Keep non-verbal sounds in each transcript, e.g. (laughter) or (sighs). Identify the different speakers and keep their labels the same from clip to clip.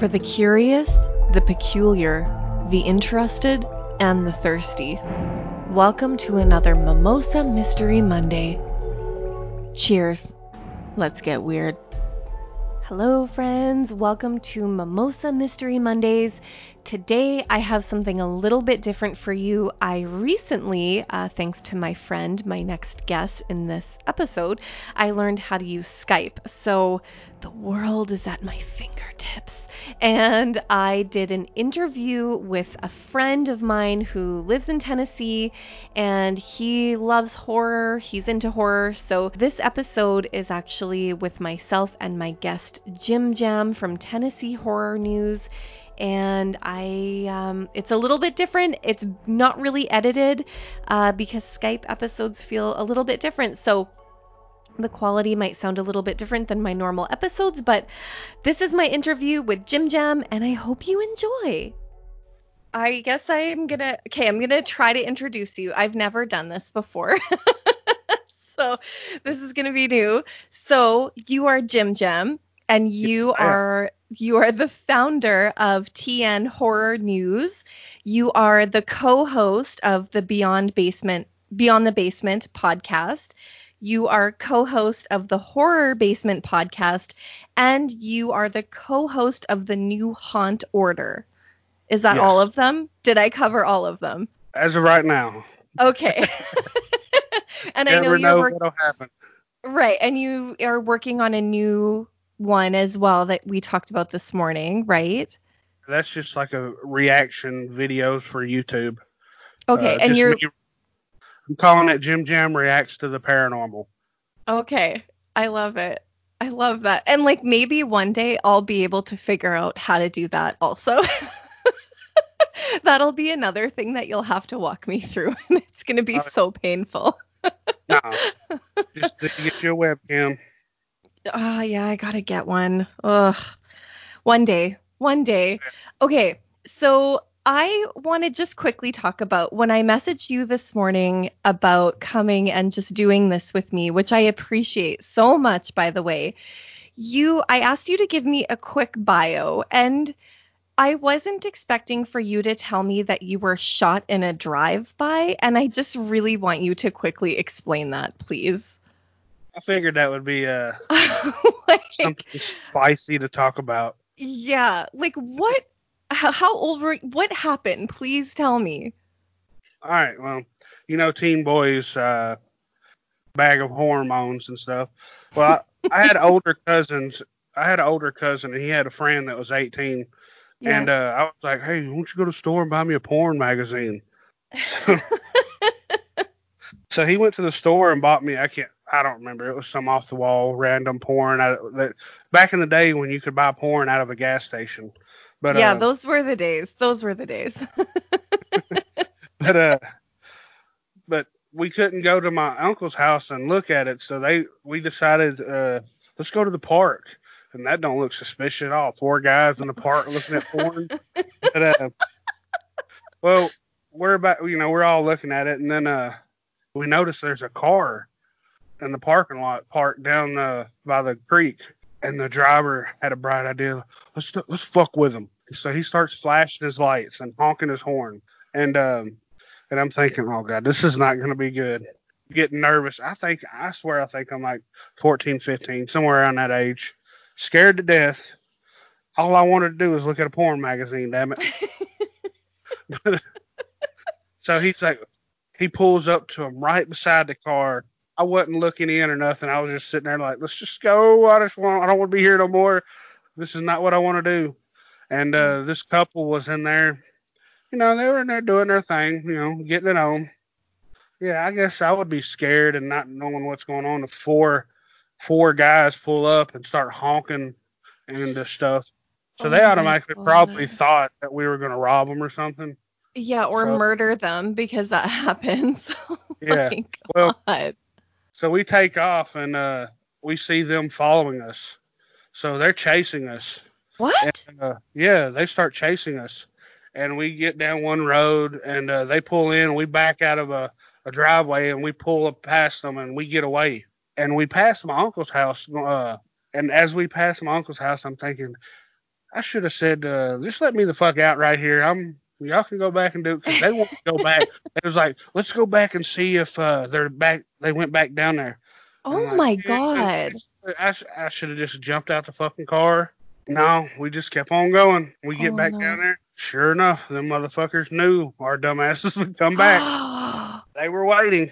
Speaker 1: For the curious, the peculiar, the interested, and the thirsty. Welcome to another Mimosa Mystery Monday. Cheers. Let's get weird. Hello, friends. Welcome to Mimosa Mystery Mondays. Today, I have something a little bit different for you. I recently, uh, thanks to my friend, my next guest in this episode, I learned how to use Skype. So the world is at my fingertips and I did an interview with a friend of mine who lives in Tennessee and he loves horror. He's into horror. So this episode is actually with myself and my guest Jim Jam from Tennessee Horror News and I um, it's a little bit different. It's not really edited uh, because Skype episodes feel a little bit different. So the quality might sound a little bit different than my normal episodes, but this is my interview with Jim Jam, and I hope you enjoy. I guess I'm gonna, okay, I'm gonna try to introduce you. I've never done this before. (laughs) so this is gonna be new. So you are Jim Jam, and you yes, are you are the founder of TN Horror News. You are the co-host of the Beyond Basement Beyond the Basement podcast. You are co host of the Horror Basement podcast, and you are the co host of the new Haunt Order. Is that yes. all of them? Did I cover all of them?
Speaker 2: As of right now.
Speaker 1: Okay. (laughs) (laughs) and
Speaker 2: Never
Speaker 1: I know
Speaker 2: you're
Speaker 1: working.
Speaker 2: What'll happen.
Speaker 1: Right, and you are working on a new one as well that we talked about this morning, right?
Speaker 2: That's just like a reaction videos for YouTube.
Speaker 1: Okay, uh, and you're
Speaker 2: I'm calling it Jim Jam reacts to the paranormal.
Speaker 1: Okay. I love it. I love that. And like maybe one day I'll be able to figure out how to do that also. (laughs) That'll be another thing that you'll have to walk me through. And it's going to be uh, so painful.
Speaker 2: no. (laughs) Just to get your webcam.
Speaker 1: Oh, yeah, I got to get one. Ugh. One day. One day. Okay. So I want to just quickly talk about when I messaged you this morning about coming and just doing this with me, which I appreciate so much, by the way. You, I asked you to give me a quick bio, and I wasn't expecting for you to tell me that you were shot in a drive by, and I just really want you to quickly explain that, please.
Speaker 2: I figured that would be uh, (laughs) like, something spicy to talk about.
Speaker 1: Yeah, like what how, how old were what happened? Please tell me.
Speaker 2: All right, well, you know, teen boys uh, bag of hormones and stuff. Well, I, I had (laughs) older cousins. I had an older cousin, and he had a friend that was 18. Yeah. And uh, I was like, hey, why don't you go to the store and buy me a porn magazine? (laughs) so he went to the store and bought me. I can't. I don't remember. It was some off the wall random porn. I, that, back in the day when you could buy porn out of a gas station. But
Speaker 1: yeah,
Speaker 2: uh,
Speaker 1: those were the days. Those were the days. (laughs)
Speaker 2: but uh, but we couldn't go to my uncle's house and look at it, so they we decided uh, let's go to the park, and that don't look suspicious at all. Four guys in the park looking at porn. (laughs) but uh, well, we're about you know we're all looking at it, and then uh, we notice there's a car in the parking lot parked down uh, by the creek and the driver had a bright idea. Let's let's fuck with him. So he starts flashing his lights and honking his horn, and um, and I'm thinking, oh god, this is not going to be good. Getting nervous. I think I swear I think I'm like 14, 15, somewhere around that age, scared to death. All I wanted to do was look at a porn magazine. Damn it. (laughs) (laughs) so he's like, he pulls up to him right beside the car I wasn't looking in or nothing. I was just sitting there like, let's just go. I just want, I don't want to be here no more. This is not what I want to do. And uh, this couple was in there. You know, they were in there doing their thing. You know, getting it on. Yeah, I guess I would be scared and not knowing what's going on if four four guys pull up and start honking and this stuff. So oh they automatically probably thought that we were going to rob them or something.
Speaker 1: Yeah, or so, murder them because that (laughs) happens. oh
Speaker 2: yeah. Well, so we take off and uh, we see them following us. So they're chasing us.
Speaker 1: What?
Speaker 2: And, uh, yeah, they start chasing us. And we get down one road and uh, they pull in. We back out of a, a driveway and we pull up past them and we get away. And we pass my uncle's house. Uh, and as we pass my uncle's house, I'm thinking, I should have said, uh, just let me the fuck out right here. I'm y'all can go back and do because they want to go back. It was like, let's go back and see if uh, they're back. They went back down there.
Speaker 1: Oh
Speaker 2: like,
Speaker 1: my god.
Speaker 2: I, I should have just jumped out the fucking car. No, we just kept on going. We get
Speaker 1: Oh,
Speaker 2: back
Speaker 1: no.
Speaker 2: down there. Sure enough, them motherfuckers knew our dumbasses (laughs) would come back. (gasps) they were waiting.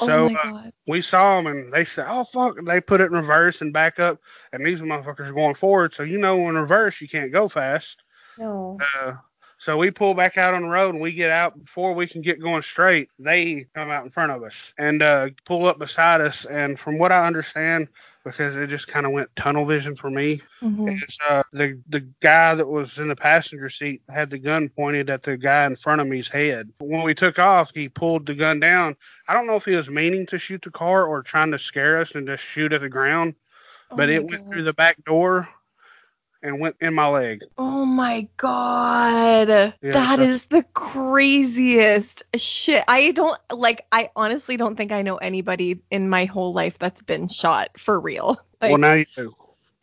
Speaker 1: oh
Speaker 2: So
Speaker 1: my
Speaker 2: uh, we saw them and they said, "Oh fuck!" They put it in reverse and back up, and these motherfuckers are going forward. So you know, in reverse, you can't go fast.
Speaker 1: No.
Speaker 2: Uh, so we pull back out on the road and we get out before we can get going straight. They come out in front of us and uh, pull up beside us. And from what I understand, because it just kind of went tunnel vision for me,
Speaker 1: Mhm.
Speaker 2: is uh, the the guy that was in the passenger seat had the gun pointed at the guy in front of me's head. When we took off, he pulled the gun down. I don't know if he was meaning to shoot the car or trying to scare us and just shoot at the ground, but
Speaker 1: oh
Speaker 2: it went
Speaker 1: God.
Speaker 2: through the back door and went in my leg.
Speaker 1: Oh my god. That
Speaker 2: Yeah,
Speaker 1: is the craziest shit. I don't like I honestly don't think I know anybody in my whole life that's been shot for real. Like
Speaker 2: well, now you do.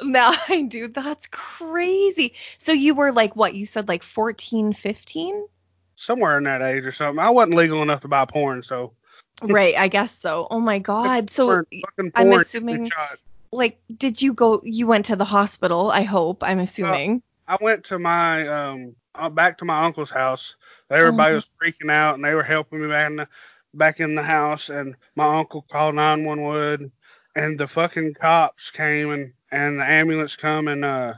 Speaker 1: now (laughs) I do. That's crazy. So you were like what? You said like 14, 15?
Speaker 2: somewhere in that age or something. I wasn't legal enough to buy porn, so
Speaker 1: right, I guess so. Oh my (laughs) god. So I'm assuming-
Speaker 2: shot.
Speaker 1: Like did you go you went to the hospital, I hope, I'm assuming.
Speaker 2: I went to my um uh, back to my uncle's house. Everybody
Speaker 1: Oh.
Speaker 2: was freaking out and they were helping me back in the back in the house and my uncle called 911 and the fucking cops came and and the ambulance come and uh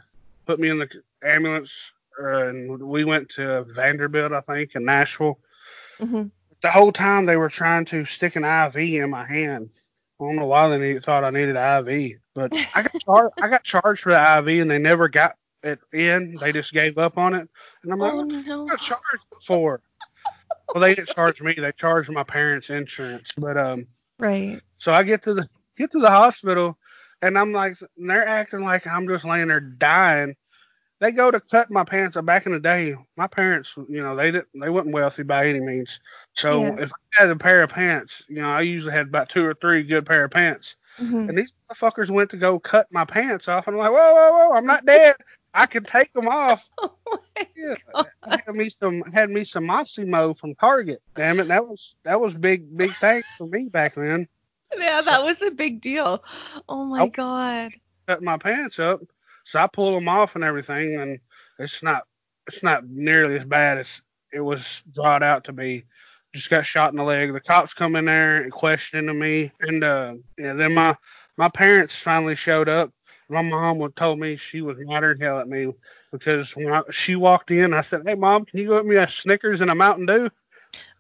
Speaker 2: put me in the ambulance uh, and we went to Vanderbilt I think in Nashville.
Speaker 1: Mhm.
Speaker 2: the whole time they were trying to stick an IV in my hand. I don't know why they need, thought I needed an IV, but (laughs) I got char- I got charged for the IV and they never got it in. They just gave up on it, and I'm like,
Speaker 1: Oh
Speaker 2: what
Speaker 1: no.
Speaker 2: I charged for? well, they didn't charge me. They charged my parents' insurance. But um,
Speaker 1: Right.
Speaker 2: so I get to the get to the hospital, and I'm like, and they're acting like I'm just laying there dying. They go to cut my pants. Back in the day, my parents, you know, they didn't, they weren't wealthy by any means. So
Speaker 1: Yeah.
Speaker 2: if I had a pair of pants, you know, I usually had about two or three good pair of pants.
Speaker 1: Mhm.
Speaker 2: And these motherfuckers went to go cut my pants off, and I'm like, whoa, whoa, whoa, I'm not dead. I can take them off. (laughs)
Speaker 1: Oh
Speaker 2: Yeah, (laughs) I had me some had me some Mossimo from Target. Damn it, that was that was big big thing for me back then. (laughs)
Speaker 1: Yeah, that was a big deal. Oh my
Speaker 2: Oh.
Speaker 1: god.
Speaker 2: Cut my pants up, so I pulled them off and everything, and it's not it's not nearly as bad as it was drawn out to be. Just got shot in the leg. The cops come in there and questioning me, and uh, yeah, then my my parents finally showed up. My mom would told me she was madder than hell at me because when I, she walked in, I said, "Hey, mom, can you go get me a Snickers and a Mountain Dew?"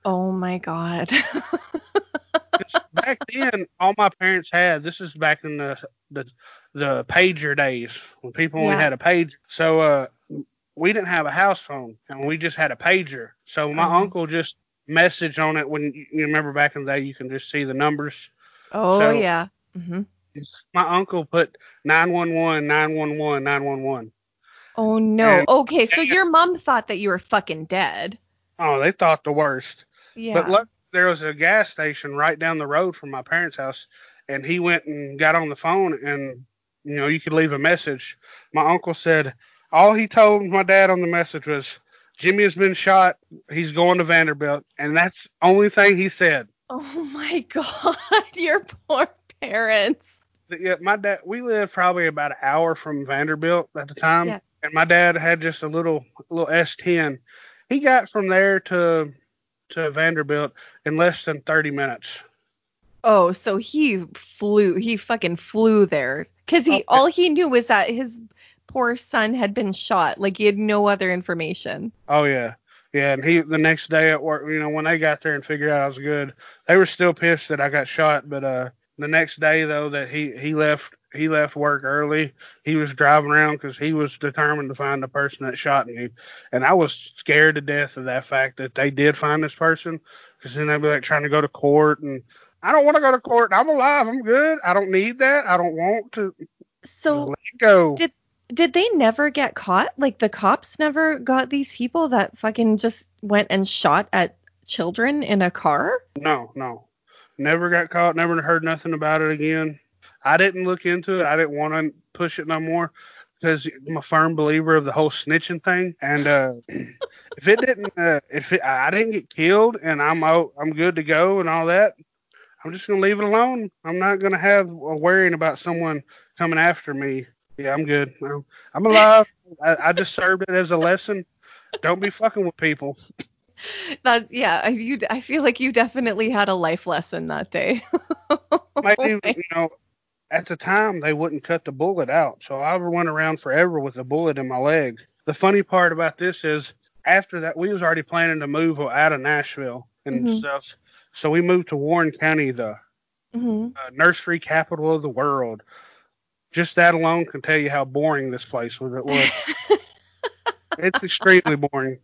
Speaker 1: Oh my god. (laughs)
Speaker 2: back then, all my parents had. This is back in the the the pager days when people only had a pager. So uh, we didn't have a house phone, and we just had a pager. So my
Speaker 1: Uh-huh.
Speaker 2: uncle just messaged on it. When you remember back in the day, you can just see the numbers.
Speaker 1: oh
Speaker 2: So-
Speaker 1: yeah. Mhm.
Speaker 2: My uncle put 911, 911, 911.
Speaker 1: Oh no.
Speaker 2: And-
Speaker 1: okay, so
Speaker 2: and-
Speaker 1: your mom thought that you were fucking dead.
Speaker 2: Oh, they thought the worst.
Speaker 1: Yeah.
Speaker 2: But look, there was a gas station right down the road from my parents' house, and he went and got on the phone, and you know you could leave a message. My uncle said all he told my dad on the message was Jimmy has been shot. He's going to Vanderbilt, and that's the only thing he said.
Speaker 1: oh my (laughs) god, your poor parents.
Speaker 2: Yeah, my dad. We lived probably about an hour from Vanderbilt at the time,
Speaker 1: Yeah.
Speaker 2: and my dad had just a little little S10. He got from there to to Vanderbilt in less than 30 minutes.
Speaker 1: Oh, so he flew. He fucking flew there cuz he
Speaker 2: Okay.
Speaker 1: all he knew was that his poor son had been shot. Like he had no other information.
Speaker 2: Oh yeah, yeah. And he the next day at work, you know, when they got there and figured out I was good, they were still pissed that I got shot. But uh, the next day though, that he he left he left work early. He was driving around because he was determined to find the person that shot me, and I was scared to death of that fact that they did find this person. Because then they'd be like trying to go to court, and I don't want to go to court. I'm alive. I'm good. I don't need that. I don't want to
Speaker 1: So
Speaker 2: let go.
Speaker 1: did did they never get caught? Like the cops never got these people that fucking just went and shot at children in a car?
Speaker 2: No, no. Never got caught. Never heard nothing about it again. I didn't look into it. I didn't want to push it no more because I'm a firm believer of the whole snitching thing. And uh, (clears throat) if it didn't, uh, if it, I didn't get killed and I'm out, I'm good to go and all that, I'm just gonna leave it alone. I'm not gonna have a worrying about someone coming after me. Yeah, I'm good. I'm, I'm alive. (laughs) I, I just served it as a lesson. Don't be fucking with people. (laughs)
Speaker 1: That yeah, I- you I feel like you definitely had a life lesson that day. (laughs)
Speaker 2: Maybe you know, at the time they wouldn't cut the bullet out, so I went around forever with a bullet in my leg. The funny part about this is, after that, we was already planning to move out of Nashville and
Speaker 1: Mhm.
Speaker 2: stuff. So we moved to Warren County, the
Speaker 1: Mhm.
Speaker 2: uh, nursery capital of the world. Just that alone can tell you how boring this place was. It was. (laughs) it's extremely boring.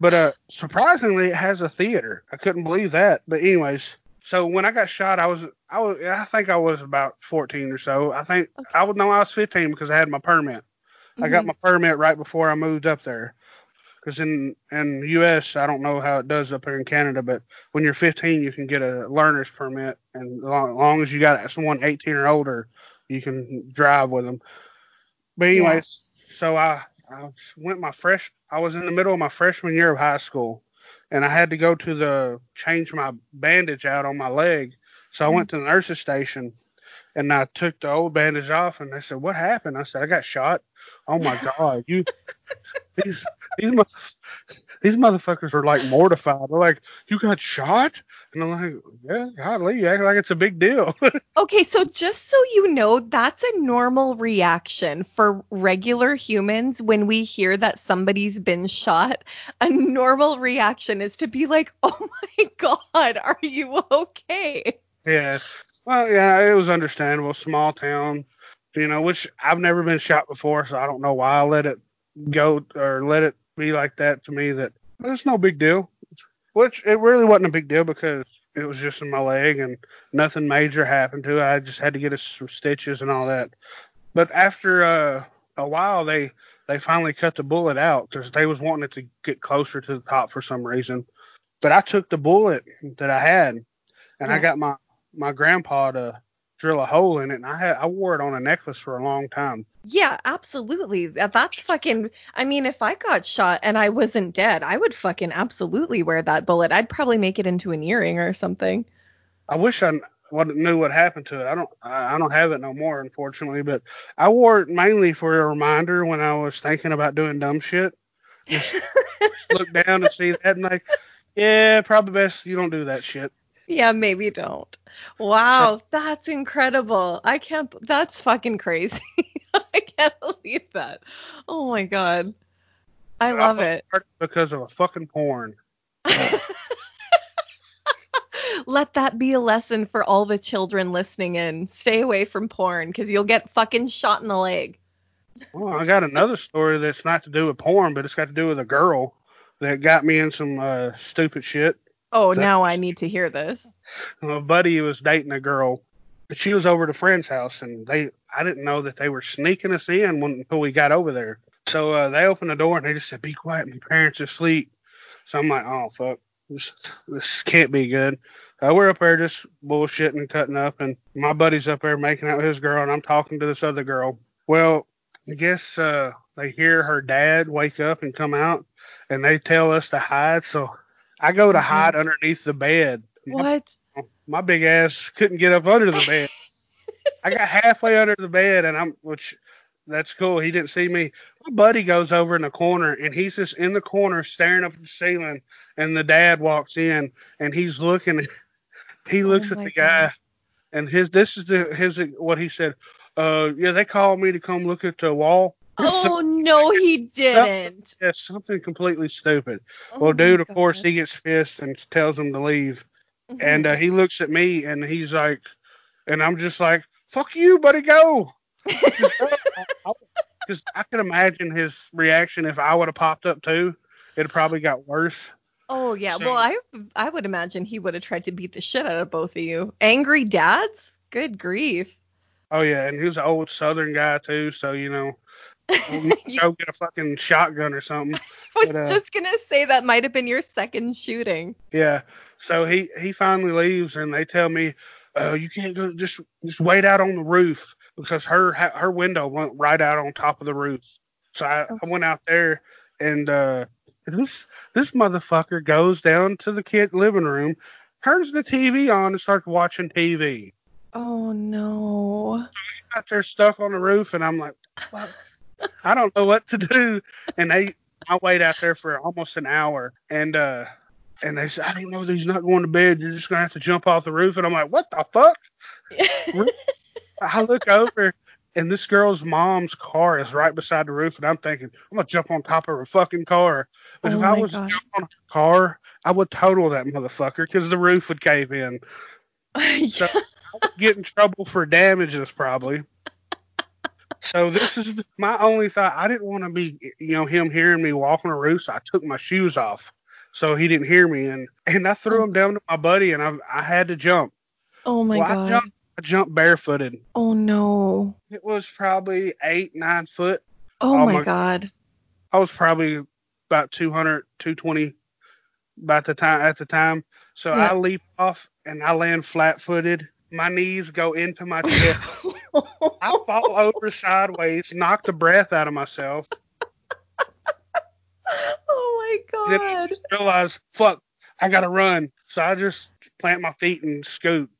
Speaker 2: But uh, surprisingly, it has a theater. I couldn't believe that. But anyways, so when I got shot, I was I was I think I was about 14 or so. I think I would know I was 15 because I had my permit. I got
Speaker 1: Mhm.
Speaker 2: my permit right before I moved up there. Because in in the U.S., I don't know how it does up here in Canada, but when you're 15, you can get a learner's permit, and as long, as long as you got someone 18 or older, you can drive with them. But
Speaker 1: Yeah.
Speaker 2: anyways, so I I went my fresh. I was in the middle of my freshman year of high school, and I had to go to the change my bandage out on my leg. So I went mm-hmm. to the nurse's station, and I took the old bandage off, and they said, "What happened?" I said, "I got shot." Oh my god, you (laughs) these these mother, these motherfuckers are like mortified. They're like, "You got shot?" And I'm like, "Yeah, golly, you act like it's a big deal." (laughs)
Speaker 1: Okay, so just so you know, that's a normal reaction for regular humans when we hear that somebody's been shot. A normal reaction is to be like, "Oh my god, are you okay?"
Speaker 2: Yeah. Well, yeah, it was understandable. Small town, you know, which I've never been shot before, so I don't know why I let it go or let it be like that to me that it's no big deal. Which it really wasn't a big deal because it was just in my leg and nothing major happened to it. I just had to get us some stitches and all that. But after uh, a while, they they finally cut the bullet out because they was wanting it to get closer to the top for some reason. But I took the bullet that I had and I got my my grandpa to drill a hole in it, and I had I wore it on a necklace for a long time.
Speaker 1: Yeah, absolutely. That's fucking. I mean, if I got shot and I wasn't dead, I would fucking absolutely wear that bullet. I'd probably make it into an earring or something.
Speaker 2: I wish I knew what happened to it. I don't I, I don't have it no more, unfortunately. But I wore it mainly for a reminder when I was thinking about doing dumb shit. Just (laughs) look down and see that, and like, yeah, probably best you don't do that shit.
Speaker 1: Yeah, maybe don't. Wow, that's incredible. I can't. That's fucking crazy. (laughs) (laughs) I can't believe that. Oh my god. I love
Speaker 2: was
Speaker 1: it.
Speaker 2: because of a fucking porn. (laughs)
Speaker 1: Let that be a lesson for all the children listening in. Stay away from porn because you'll get fucking shot in the leg.
Speaker 2: Well, I got another story that's not to do with porn, but it's got to do with a girl that got me in some uh, stupid shit.
Speaker 1: Oh,
Speaker 2: That-
Speaker 1: now I need to hear this.
Speaker 2: my buddy was dating a girl, but she was over at a friend's house, and they I didn't know that they were sneaking us in when, until we got over there. So uh, they opened the door and they just said, "Be quiet, my parents are asleep." So I'm like, "Oh fuck, this this can't be good." Uh, we're up there just bullshitting and cutting up, and my buddy's up there making out with his girl, and I'm talking to this other girl. Well, I guess uh, they hear her dad wake up and come out, and they tell us to hide. So I go to
Speaker 1: Mhm.
Speaker 2: hide underneath the bed.
Speaker 1: What?
Speaker 2: My big ass couldn't get up under the bed. (laughs) I got halfway under the bed, and I'm which that's cool. He didn't see me. My buddy goes over in the corner, and he's just in the corner staring up at the ceiling. And the dad walks in, and he's looking. He looks
Speaker 1: Oh
Speaker 2: at the guy,
Speaker 1: God.
Speaker 2: and his this is the his what he said. Uh, yeah, they called me to come look at the wall.
Speaker 1: Oh (laughs) no, he didn't.
Speaker 2: Yeah, something completely stupid.
Speaker 1: Oh
Speaker 2: well, dude, of course, he gets pissed and tells him to leave.
Speaker 1: Mhm.
Speaker 2: And uh, he looks at me and he's like, and I'm just like, fuck you, buddy, go. (laughs) Because I can imagine his reaction if I would have popped up too. It probably got worse.
Speaker 1: oh yeah.
Speaker 2: So-
Speaker 1: Well, I I would imagine he would have tried to beat the shit out of both of you. Angry dads? Good grief.
Speaker 2: Oh yeah, and he was an old Southern guy too, so you know,
Speaker 1: You- (laughs)
Speaker 2: go get a fucking shotgun or something.
Speaker 1: I was
Speaker 2: But, uh,
Speaker 1: just gonna say that might have been your second shooting.
Speaker 2: Yeah. So he he finally leaves, and they tell me, uh, you can't go. Just just wait out on the roof. because her her window went right out on top of the roof. So I,
Speaker 1: Okay.
Speaker 2: I went out there and uh, this this motherfucker goes down to the kid living room, turns the TV on and starts watching TV.
Speaker 1: Oh no.
Speaker 2: Out there stuck on the roof and I'm like. I don't know what to do. And they I wait out there for almost an hour and uh and they said, I don't know, that he's not going to bed. You're just gonna have to jump off the roof. And I'm like, what the fuck? (laughs) I look over and this girl's mom's car is right beside the roof, and I'm thinking, I'm gonna jump on top of her fucking car. But
Speaker 1: Oh
Speaker 2: if I was
Speaker 1: God.
Speaker 2: to jump on her car, I would total that motherfucker because the roof would cave in. (laughs)
Speaker 1: Yeah.
Speaker 2: I would get in trouble for damages probably. So this is my only thought. I didn't want to be, you know, him hearing me walk on the roof. So I took my shoes off so he didn't hear me, and and I threw oh. him down to my buddy, and I I had to jump.
Speaker 1: Oh my
Speaker 2: well, I
Speaker 1: god.
Speaker 2: jumped, I jumped barefooted.
Speaker 1: Oh no.
Speaker 2: It was probably eight, nine foot.
Speaker 1: Oh,
Speaker 2: Oh
Speaker 1: my
Speaker 2: my-
Speaker 1: god.
Speaker 2: I was probably about 200, 220 about the time at the time. So
Speaker 1: Yeah.
Speaker 2: I leap off and I land flat footed. My knees go into my (laughs) chest. I fall over sideways, knock the breath out of myself. (laughs)
Speaker 1: Oh oh my
Speaker 2: Then I just realize, fuck, I gotta run. So I just plant my feet and scoot.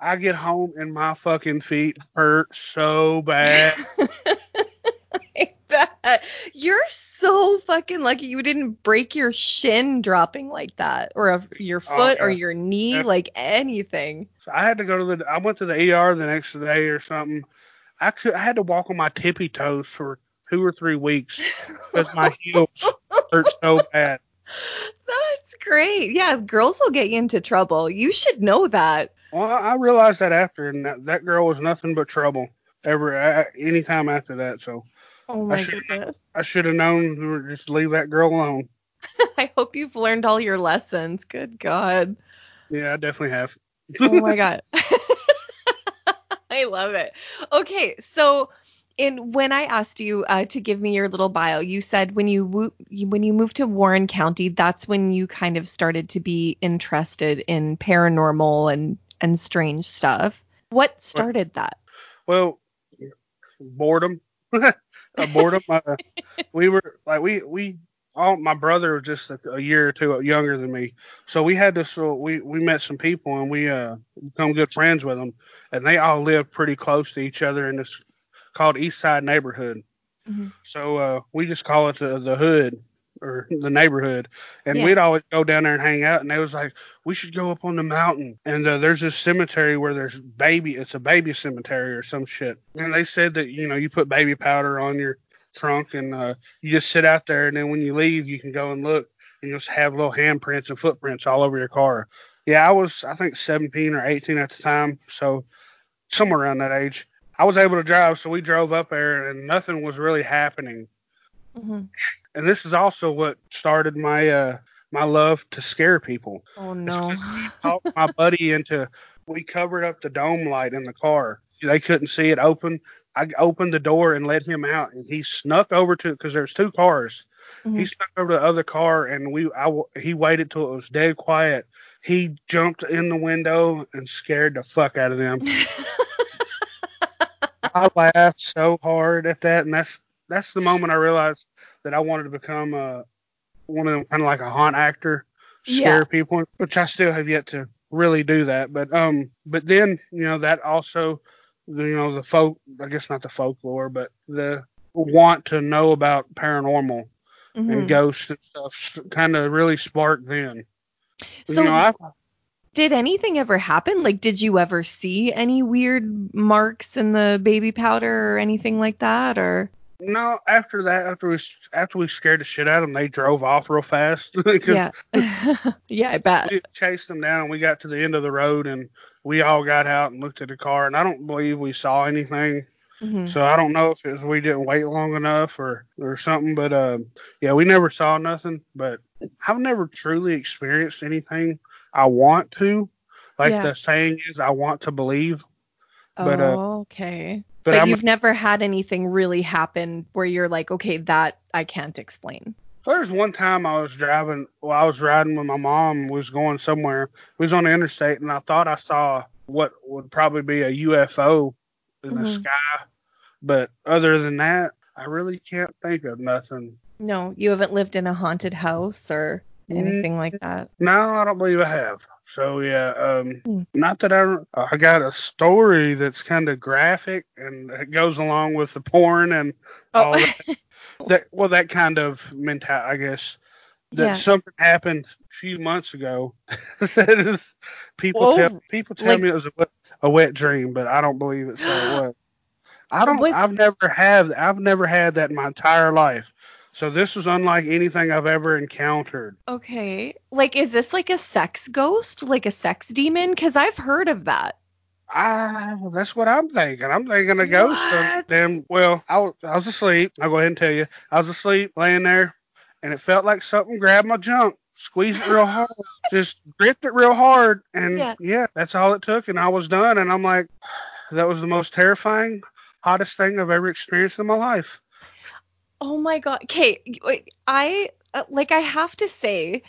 Speaker 2: I get home and my fucking feet hurt so bad. (laughs)
Speaker 1: Bet. You're so fucking lucky you didn't break your shin dropping like that or a, your
Speaker 2: Oh,
Speaker 1: foot or your knee,
Speaker 2: Yeah.
Speaker 1: like anything.
Speaker 2: So I had to go to the. I went to the ER the next day or something. I could. I had to walk on my tippy toes for two or three weeks because my heels hurt so bad.
Speaker 1: That's great. Yeah, girls will get you into trouble. You should know that.
Speaker 2: Well, I I realized that after, and that, that girl was nothing but trouble ever uh, any time after that. So
Speaker 1: Oh my
Speaker 2: should-
Speaker 1: goodness.
Speaker 2: I should have known to just leave that girl alone. (laughs)
Speaker 1: I hope you've learned all your lessons. Good God.
Speaker 2: Yeah, I definitely have.
Speaker 1: Oh my (laughs) God. (laughs) I love it. Okay, so in when I asked you uh, to give me your little bio, you said when you, wo- when you moved to Warren County, that's when you kind of started to be interested in paranormal and and strange stuff. What started that?
Speaker 2: Well, boredom. (laughs) uh, boredom. Uh, we were like we we all my brother was just a, a year or two younger than me, so we had this. Uh, we we met some people and we uh become good friends with them, and they all lived pretty close to each other in this called East Side neighborhood.
Speaker 1: Mhm.
Speaker 2: So uh, we just call it the, the hood or the neighborhood, and
Speaker 1: Yeah.
Speaker 2: we'd always go down there and hang out. And they was like, we should go up on the mountain, and uh, there's this cemetery where there's baby. It's a baby cemetery or some shit. And they said that you know you put baby powder on your trunk, and uh, you just sit out there, and then when you leave, you can go and look, and just have little handprints and footprints all over your car. Yeah, I was I think 17 or 18 at the time, so somewhere around that age. I was able to drive, so we drove up there, and nothing was really happening
Speaker 1: Mhm.
Speaker 2: and this is also what started my uh my love to scare people.
Speaker 1: Oh no.
Speaker 2: Talked my buddy into we covered up the dome light in the car. They couldn't see it open. I opened the door and let him out, and he snuck over to because there's two cars. He
Speaker 1: Mhm.
Speaker 2: snuck over to the other car, and we I he waited till it was dead quiet. He jumped in the window and scared the fuck out of them. (laughs) I laughed so hard at that, and that's that's the moment I realized that I wanted to become a one of them kind of like a haunt actor, scare
Speaker 1: Yeah.
Speaker 2: people, which I still have yet to really do that. But um, but then you know that also, you know, the folk, I guess not the folklore, but the want to know about paranormal
Speaker 1: Mhm.
Speaker 2: and ghosts and stuff kind of really sparked then.
Speaker 1: So
Speaker 2: you know, I,
Speaker 1: did anything ever happen? Like, did you ever see any weird marks in the baby powder or anything like that? Or
Speaker 2: no, after that, after we after we scared the shit out of them, they drove off real fast. (laughs)
Speaker 1: yeah, (laughs) yeah, I bet.
Speaker 2: we chased them down and we got to the end of the road and we all got out and looked at the car and I don't believe we saw anything.
Speaker 1: Mhm.
Speaker 2: So I don't know if it was we didn't wait long enough or or something, but um yeah, we never saw nothing. But I've never truly experienced anything I want to. Like
Speaker 1: Yeah.
Speaker 2: the saying is, I want to believe.
Speaker 1: Oh,
Speaker 2: but, uh,
Speaker 1: okay.
Speaker 2: But,
Speaker 1: But, you've never had anything really happen where you're like, okay, that I can't explain.
Speaker 2: There's one time I was driving, well, I was riding with my mom, was going somewhere. We was on the interstate, and I thought I saw what would probably be a UFO in the
Speaker 1: Mhm.
Speaker 2: sky. But other than that, I really can't think of nothing.
Speaker 1: No, you haven't lived in a haunted house or. Anything like that.
Speaker 2: No, I don't believe I have. So yeah, um,
Speaker 1: Hmm.
Speaker 2: not that I I got a story that's kind of graphic and it goes along with the porn and all
Speaker 1: Oh,
Speaker 2: that. (laughs) that well that kind of mental I guess that
Speaker 1: Yeah.
Speaker 2: something happened a few months ago (laughs) that is people
Speaker 1: Whoa,
Speaker 2: tell people tell
Speaker 1: like-
Speaker 2: me it was a, wet- a wet dream but I don't believe it so it (gasps) was. I don't
Speaker 1: Was-
Speaker 2: I've never had I've never had that in my entire life. So this was unlike anything I've ever encountered.
Speaker 1: okay. Like, is this like a sex ghost, like a sex demon? Because I've heard of that.
Speaker 2: Ah, that's what I'm thinking. I'm thinking a ghost. Of
Speaker 1: What?
Speaker 2: them. Well, I was, I was asleep. I'll go ahead and tell you. I was asleep, laying there, and it felt like something grabbed my junk, squeezed it real hard, (laughs) just gripped it real hard, and
Speaker 1: Yeah.
Speaker 2: yeah. that's all it took, and I was done. And I'm like, (sighs) that was the most terrifying, hottest thing I've ever experienced in my life.
Speaker 1: Oh my god. Wait, I uh, like I have to say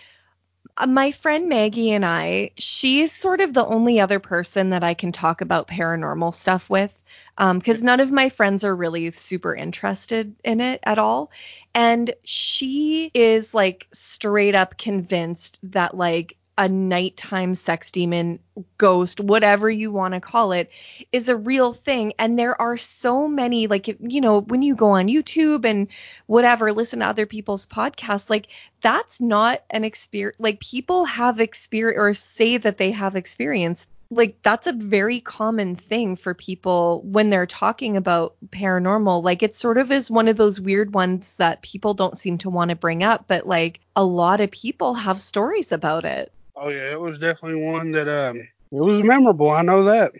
Speaker 1: uh, my friend Maggie and I, she's sort of the only other person that I can talk about paranormal stuff with um cuz none of my friends are really super interested in it at all. And she is like straight up convinced that like a nighttime sex demon ghost whatever you want to call it is a real thing. And there are so many like you know when you go on YouTube and whatever listen to other people's podcasts like that's not an experience like people have experience or say that they have experience. Like that's a very common thing for people when they're talking about paranormal. Like it sort of is one of those weird ones that people don't seem to want to bring up but like a lot of people have stories about it
Speaker 2: Oh yeah, it was definitely one that um, it was memorable. I know that.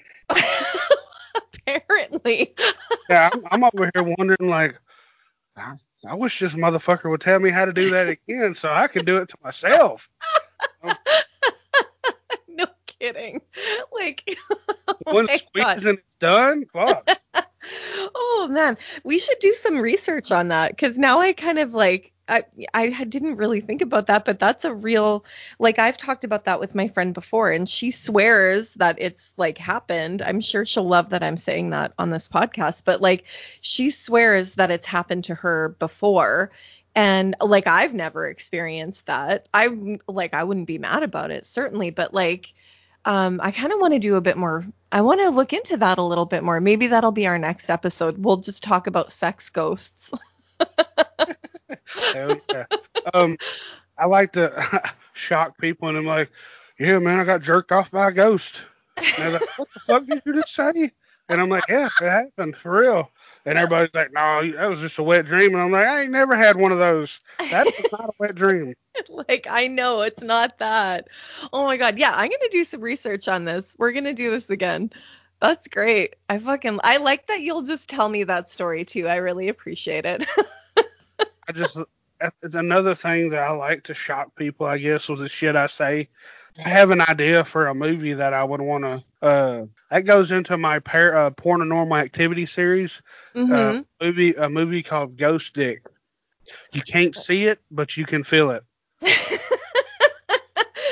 Speaker 1: apparently
Speaker 2: Yeah, I'm, I'm over here wondering like, I, I wish this motherfucker would tell me how to do that again so I could do it to myself. (laughs)
Speaker 1: no kidding like (laughs) oh
Speaker 2: One squeeze
Speaker 1: God.
Speaker 2: and it's done. Fuck. (laughs)
Speaker 1: oh man we should do some research on that because now i kind of like I, I didn't really think about that, but that's a real like I've talked about that with my friend before, and she swears that it's like happened. I'm sure she'll love that I'm saying that on this podcast, but like she swears that it's happened to her before, and like I've never experienced that. I like I wouldn't be mad about it certainly, but like um, I kind of want to do a bit more. I want to look into that a little bit more. Maybe that'll be our next episode. We'll just talk about sex ghosts. (laughs) (laughs)
Speaker 2: Hell yeah. Um, I like to (laughs) shock people and I'm like, yeah, man, I got jerked off by a ghost. And they're like, what the fuck did you just say? And I'm like, yeah, it happened for real. And everybody's like, no, that was just a wet dream. And I'm like, I ain't never had one of those. That's not a wet dream. (laughs)
Speaker 1: like I know it's not that. Oh my god. Yeah, I'm going to do some research on this. We're going to do this again. That's great. I fucking I like that you'll just tell me that story too. I really appreciate it.
Speaker 2: I just it's another thing that I like to shock people, I guess, with the shit I say. I have an idea for a movie that I would want to. Uh, that goes into my par- uh, paranormal activity series.
Speaker 1: Mhm.
Speaker 2: Uh, movie a movie called Ghost Dick. You can't see it, but you can feel it. (laughs)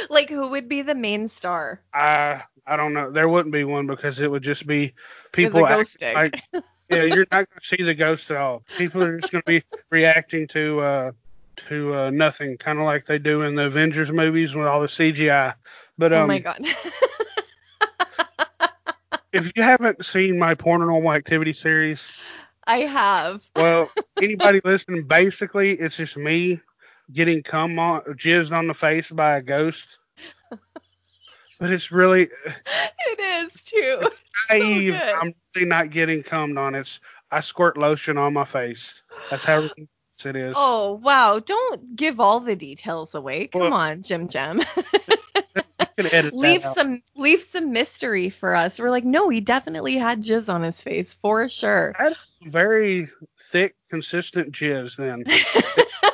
Speaker 1: like who would be the main star?
Speaker 2: I I don't know. There wouldn't be one because it would just be people act like (laughs) yeah, you're not going to see the ghost at all. People are just going to be reacting to uh to uh, nothing, kind of like they do in the Avengers movies with all the CGI. But um,
Speaker 1: oh my god. (laughs)
Speaker 2: if you haven't seen my paranormal activity series,
Speaker 1: I have.
Speaker 2: well, (laughs) anybody listening, basically, it's just me getting cum on, jizzed on the face by a ghost. (laughs) But it's really
Speaker 1: It is too. (laughs)
Speaker 2: naive.
Speaker 1: good.
Speaker 2: I'm really not getting cummed on. It's I squirt lotion on my face. That's how (sighs) it is.
Speaker 1: Oh wow! Don't give all the details away. Come
Speaker 2: Well-
Speaker 1: on, Jim Jam.
Speaker 2: You can edit that
Speaker 1: leave some leave some mystery for us. We're like, no, he definitely had jizz on his face for sure.
Speaker 2: very thick, consistent jizz. Then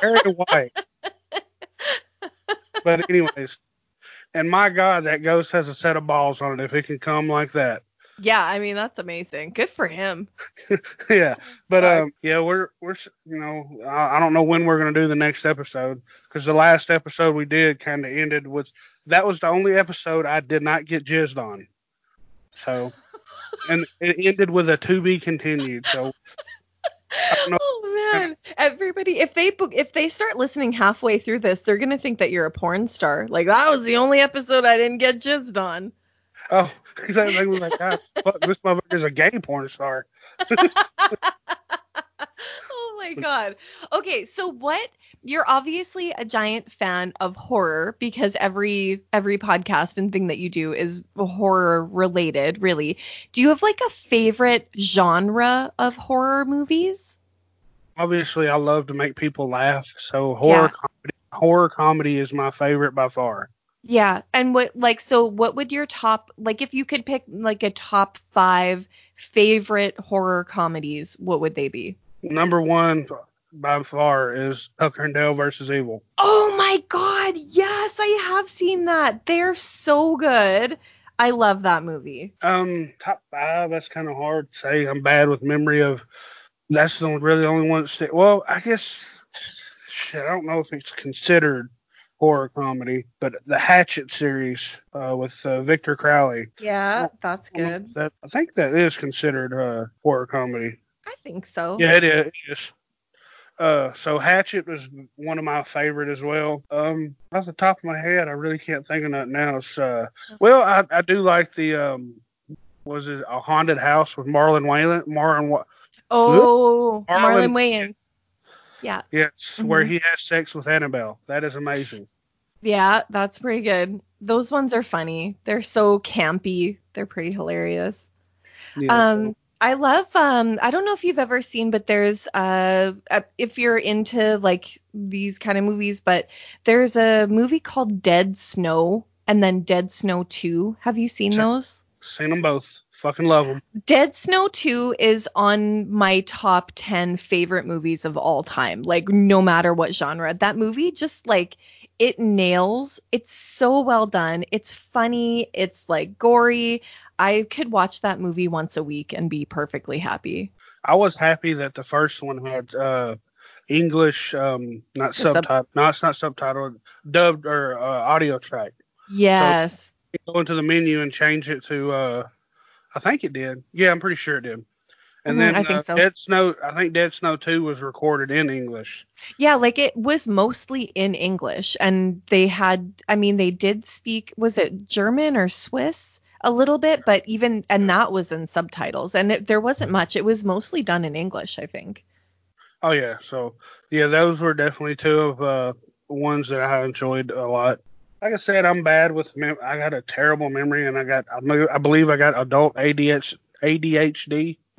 Speaker 2: (laughs) very white. (laughs) But anyways, and my God, that ghost has a set of balls on it if it can come like that.
Speaker 1: yeah, I mean that's amazing. Good for him. (laughs)
Speaker 2: yeah, but um, yeah, we're we're you know I, I don't know when we're gonna do the next episode because the last episode we did kind of ended with that was the only episode I did not get jizzed on. So, (laughs) and it ended with a to be continued. So (laughs)
Speaker 1: Everybody, if they book, if they start listening halfway through this, they're gonna think that you're a porn star. Like that was the only episode I didn't get jizzed on.
Speaker 2: Oh, they was (laughs) like, God, ah, fuck, this motherfucker's a gay porn star. (laughs)
Speaker 1: oh my god. Okay, so what you're obviously a giant fan of horror because every every podcast and thing that you do is horror related, really. Do you have like a favorite genre of horror movies?
Speaker 2: Obviously, I love to make people laugh, so horror
Speaker 1: Yeah.
Speaker 2: comedy horror comedy is my favorite by far.
Speaker 1: Yeah, and what like so what would your top like if you could pick like a top 5 favorite horror comedies, what would they be?
Speaker 2: Number one by far is Tucker and Dale versus Evil.
Speaker 1: Oh my god, yes, I have seen that. They're so good. I love that movie.
Speaker 2: Um, top five. That's kind of hard to say. I'm bad with memory of. That's the really the only one. That sta- well, I guess. Shit, I don't know if it's considered horror comedy, but the Hatchet series uh, with uh, Victor Crowley.
Speaker 1: Yeah, that's good.
Speaker 2: That I think that is considered uh, horror comedy.
Speaker 1: I think so.
Speaker 2: Yeah, it is. It is. Uh, so Hatchet was one of my favorite as well. Um, off the top of my head, I really can't think of nothing else. Uh, well, I, I do like the um, was it a haunted house with Marlon Wayland? Marlon,
Speaker 1: Oh,
Speaker 2: Marlon-
Speaker 1: Marlon Wayans. Yeah,
Speaker 2: yes, where
Speaker 1: Mhm.
Speaker 2: he has sex with Annabelle. That is amazing.
Speaker 1: yeah, that's pretty good. Those ones are funny. They're so campy. They're pretty hilarious.
Speaker 2: Yeah,
Speaker 1: Um, I love. Um, I don't know if you've ever seen, but there's uh, if you're into like these kind of movies, but there's a movie called Dead Snow and then Dead Snow 2. Have you seen those?
Speaker 2: seen them both. Fucking love them.
Speaker 1: Dead Snow 2 is on my top 10 favorite movies of all time. Like no matter what genre. That movie just like it nails. It's so well done. It's funny, it's like gory. I could watch that movie once a week and be perfectly happy.
Speaker 2: I was happy that the first one had uh, English, um, not
Speaker 1: The sub-
Speaker 2: subtitle, no, it's not subtitled, dubbed or uh, audio track.
Speaker 1: Yes.
Speaker 2: go into the menu and change it to uh I think it did. Yeah, I'm pretty sure it did. And
Speaker 1: Mhm,
Speaker 2: then
Speaker 1: I think
Speaker 2: uh,
Speaker 1: so.
Speaker 2: Dead Snow I think Dead Snow 2 was recorded in English.
Speaker 1: Yeah, like it was mostly in English and they had I mean they did speak was it German or Swiss a little bit, but even and that was in subtitles and it, there wasn't much. It was mostly done in English, I think.
Speaker 2: Oh yeah, so yeah, those were definitely two of uh ones that I enjoyed a lot. Like I said, I'm bad with mem- I got a terrible memory and I got I, I believe I got adult ADH, ADHD. (laughs)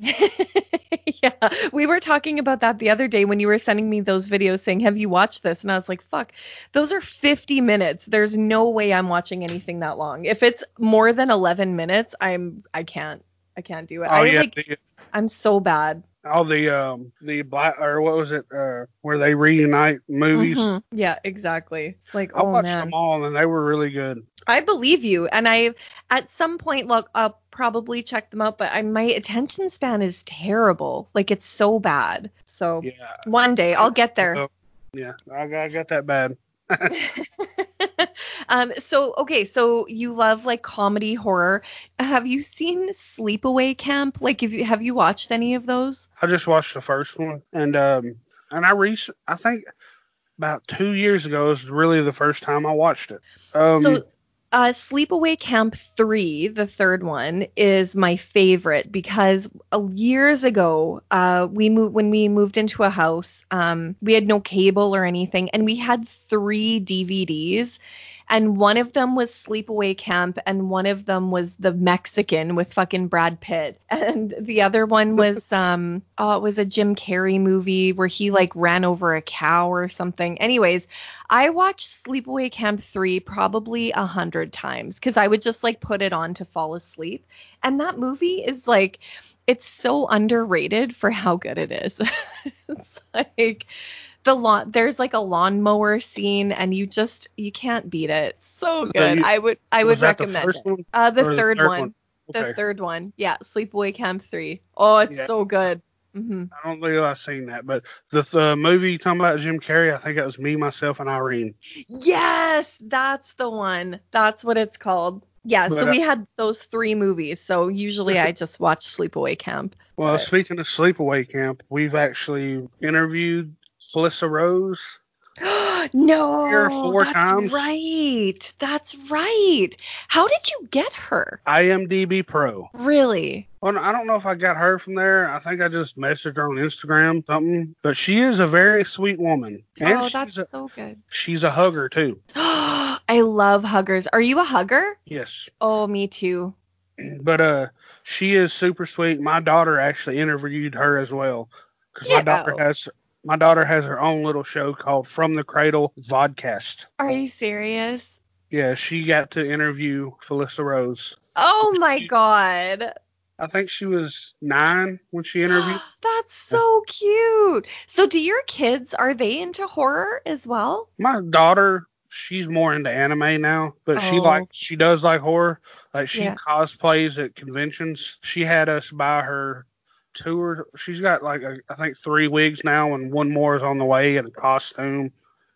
Speaker 1: yeah, we were talking about that the other day when you were sending me those videos saying, "Have you watched this?" And I was like, "Fuck, those are 50 minutes. There's no way I'm watching anything that long. If it's more than 11 minutes, I'm I can't I can't do it.
Speaker 2: Oh
Speaker 1: I
Speaker 2: yeah,
Speaker 1: like
Speaker 2: the,
Speaker 1: I'm so bad.
Speaker 2: All the um the black or what was it uh where they reunite movies.
Speaker 1: Mhm. Yeah, exactly. It's like,
Speaker 2: I
Speaker 1: oh
Speaker 2: watched
Speaker 1: man.
Speaker 2: them all and they were really good.
Speaker 1: I believe you, and I at some point look I'll probably check them out, but I my attention span is terrible. Like it's so bad. So
Speaker 2: Yeah.
Speaker 1: one day I'll get there.
Speaker 2: So, yeah, I got, I got that bad. (laughs) (laughs)
Speaker 1: um so okay so you love like comedy horror. Have you seen sleepaway camp? Like have you have you watched any of those?
Speaker 2: I just watched the first one, and um, and I re I think about two years ago is really the first time I watched it. Um,
Speaker 1: so uh sleepaway camp 3 the third one is my favorite because uh, years ago uh we moved when we moved into a house um we had no cable or anything and we had 3 DVDs and one of them was Sleepaway Camp, and one of them was the Mexican with fucking Brad Pitt, (laughs) and the other one was (laughs) um oh it was a Jim Carrey movie where he like ran over a cow or something. Anyways, I watched Sleepaway Camp three probably a hundred times because I would just like put it on to fall asleep, and that movie is like it's so underrated for how good it is. (laughs) it's like the lawn there's like a lawnmower scene and you just you can't beat it. So good.
Speaker 2: you-
Speaker 1: i would i would recommend
Speaker 2: the first
Speaker 1: it.
Speaker 2: one?
Speaker 1: uh the third,
Speaker 2: the third
Speaker 1: one,
Speaker 2: one?
Speaker 1: the third one. Yeah sleepaway camp 3 oh it's
Speaker 2: Yeah.
Speaker 1: so good. Hmm
Speaker 2: I don't think I've seen that, but the, movie you talking about Jim Carrey, I think it was me, myself, and Irene.
Speaker 1: yes that's the one. That's what it's called. Yeah so
Speaker 2: But, uh,
Speaker 1: we had those three movies. So usually i just watch sleepaway camp.
Speaker 2: Well,
Speaker 1: Right.
Speaker 2: speaking of Sleepaway Camp, we've actually interviewed Felissa Rose. (gasps)
Speaker 1: no, that's
Speaker 2: times.
Speaker 1: right. That's right. How did you get her?
Speaker 2: IMDb Pro.
Speaker 1: Really?
Speaker 2: Well, I don't know if I got her from there. I think I just messaged her on Instagram, something. But she is a very sweet woman. And
Speaker 1: oh, that's
Speaker 2: a,
Speaker 1: so good.
Speaker 2: she's a hugger too. (gasps)
Speaker 1: I love huggers. Are you a hugger?
Speaker 2: Yes.
Speaker 1: Oh, me too. (clears throat)
Speaker 2: But uh, she is super sweet. My daughter actually interviewed her as well, because my daughter has my daughter has her own little show called From the Cradle Vodcast.
Speaker 1: Are you serious?
Speaker 2: Yeah, she got to interview Felissa Rose.
Speaker 1: Oh my
Speaker 2: She-
Speaker 1: god.
Speaker 2: I think she was nine when she interviewed. (gasps)
Speaker 1: That's so cute. So do your kids are they into horror as well?
Speaker 2: my daughter, she's more into anime now, but she
Speaker 1: Oh.
Speaker 2: like she does like horror. Like she
Speaker 1: Yeah.
Speaker 2: cosplays at conventions. She had us buy her tour. She's got like a, I think three wigs now, and one more is on the way and a costume.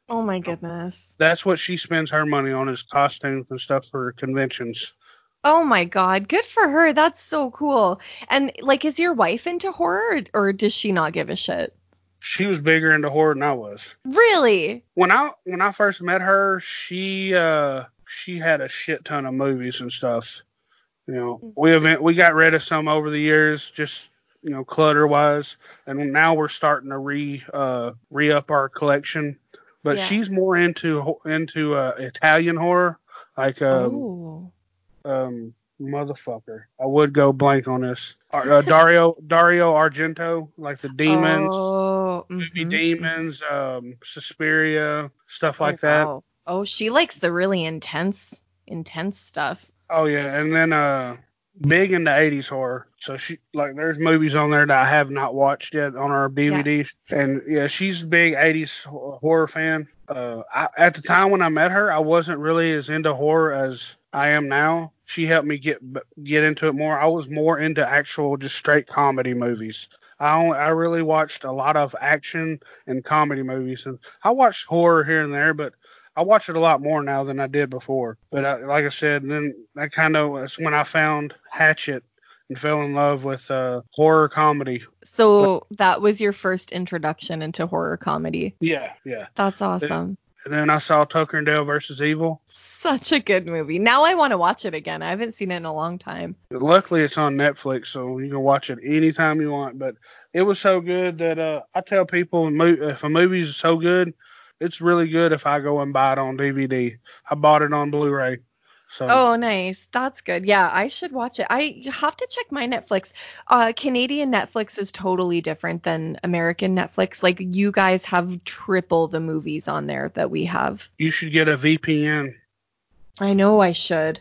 Speaker 1: Oh my goodness.
Speaker 2: That's what she spends her money on is costumes and stuff for conventions.
Speaker 1: Oh my god. Good for her. That's so cool. And like is your wife into horror or, or does she not give a shit?
Speaker 2: She was bigger into horror than I was.
Speaker 1: Really?
Speaker 2: When I when I first met her, she uh she had a shit ton of movies and stuff. You know, we event we got rid of some over the years, just you know, clutter wise, and now we're starting to re uh re up our collection. But
Speaker 1: Yeah.
Speaker 2: she's more into into uh, Italian horror, like um,
Speaker 1: oh.
Speaker 2: um motherfucker. I would go blank on this. Uh, Dario (laughs) Dario Argento, like the demons,
Speaker 1: Oh,
Speaker 2: movie
Speaker 1: mhm.
Speaker 2: demons, um, Suspiria, stuff like
Speaker 1: Oh,
Speaker 2: that.
Speaker 1: wow. Oh, she likes the really intense intense stuff.
Speaker 2: Oh yeah, and then uh big into 80s horror. So she like there's movies on there that I have not watched yet on our DVDs. And yeah, she's a big 80s horror fan. Uh I, at the time when I met her, I wasn't really as into horror as I am now. She helped me get get into it more. I was more into actual just straight comedy movies. I only, I really watched a lot of action and comedy movies and I watched horror here and there, but I watch it a lot more now than I did before. But I, like I said, then that kind of was when I found Hatchet and fell in love with uh, horror comedy.
Speaker 1: So that was your first introduction into horror comedy.
Speaker 2: Yeah, yeah.
Speaker 1: That's awesome.
Speaker 2: And then I saw Tucker and Dale versus Evil.
Speaker 1: Such a good movie. Now I want to watch it again. I haven't seen it in a long time.
Speaker 2: Luckily, it's on Netflix, so you can watch it anytime you want. But it was so good that uh, I tell people if a movie is so good, it's really good if I go and buy it on DVD. I bought it on Blu-ray. So
Speaker 1: Oh, nice. That's good. Yeah, I should watch it. I you have to check my Netflix. Uh, Canadian Netflix is totally different than American Netflix. Like you guys have triple the movies on there that we have.
Speaker 2: you should get a VPN.
Speaker 1: I know I should.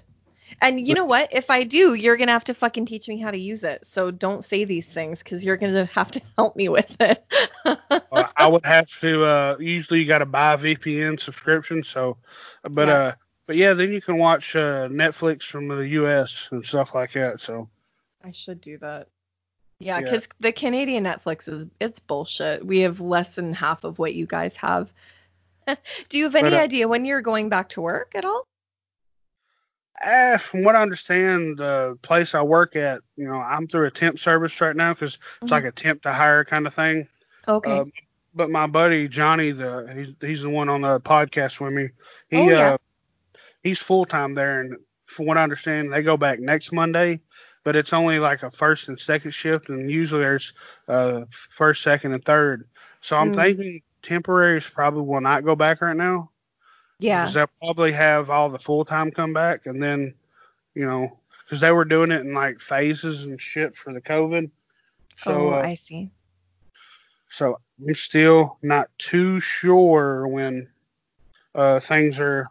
Speaker 1: And you know what? If I do, you're gonna have to fucking teach me how to use it. So don't say these things because you're gonna have to (laughs) help me with it. (laughs)
Speaker 2: uh, I would have to. Uh, usually, you got to buy a VPN subscription. So, but
Speaker 1: Yeah.
Speaker 2: uh, but yeah, then you can watch uh, Netflix from the U.S. and stuff like that. So,
Speaker 1: I should do that. Yeah,
Speaker 2: Yeah.
Speaker 1: because the Canadian Netflix is it's bullshit. We have less than half of what you guys have. (laughs) do you have any
Speaker 2: But, uh,
Speaker 1: idea when you're going back to work at all?
Speaker 2: Uh, from what I understand, the place I work at, you know, I'm through a temp service right now because it's
Speaker 1: Mhm.
Speaker 2: like a temp to hire kind of thing.
Speaker 1: Okay.
Speaker 2: Um, but my buddy Johnny, the he's he's the one on the podcast with me. He
Speaker 1: Oh, yeah.
Speaker 2: uh, he's full time there, and from what I understand, they go back next Monday. But it's only like a first and second shift, and usually there's uh first, second, and third. So I'm
Speaker 1: Mm.
Speaker 2: thinking temporaries probably will not go back right now.
Speaker 1: Yeah.
Speaker 2: Because they'll probably have all the full time come back, and then, you know, because they were doing it in like phases and shit for the COVID. So
Speaker 1: oh,
Speaker 2: uh,
Speaker 1: I see.
Speaker 2: so I'm still not too sure when uh, things are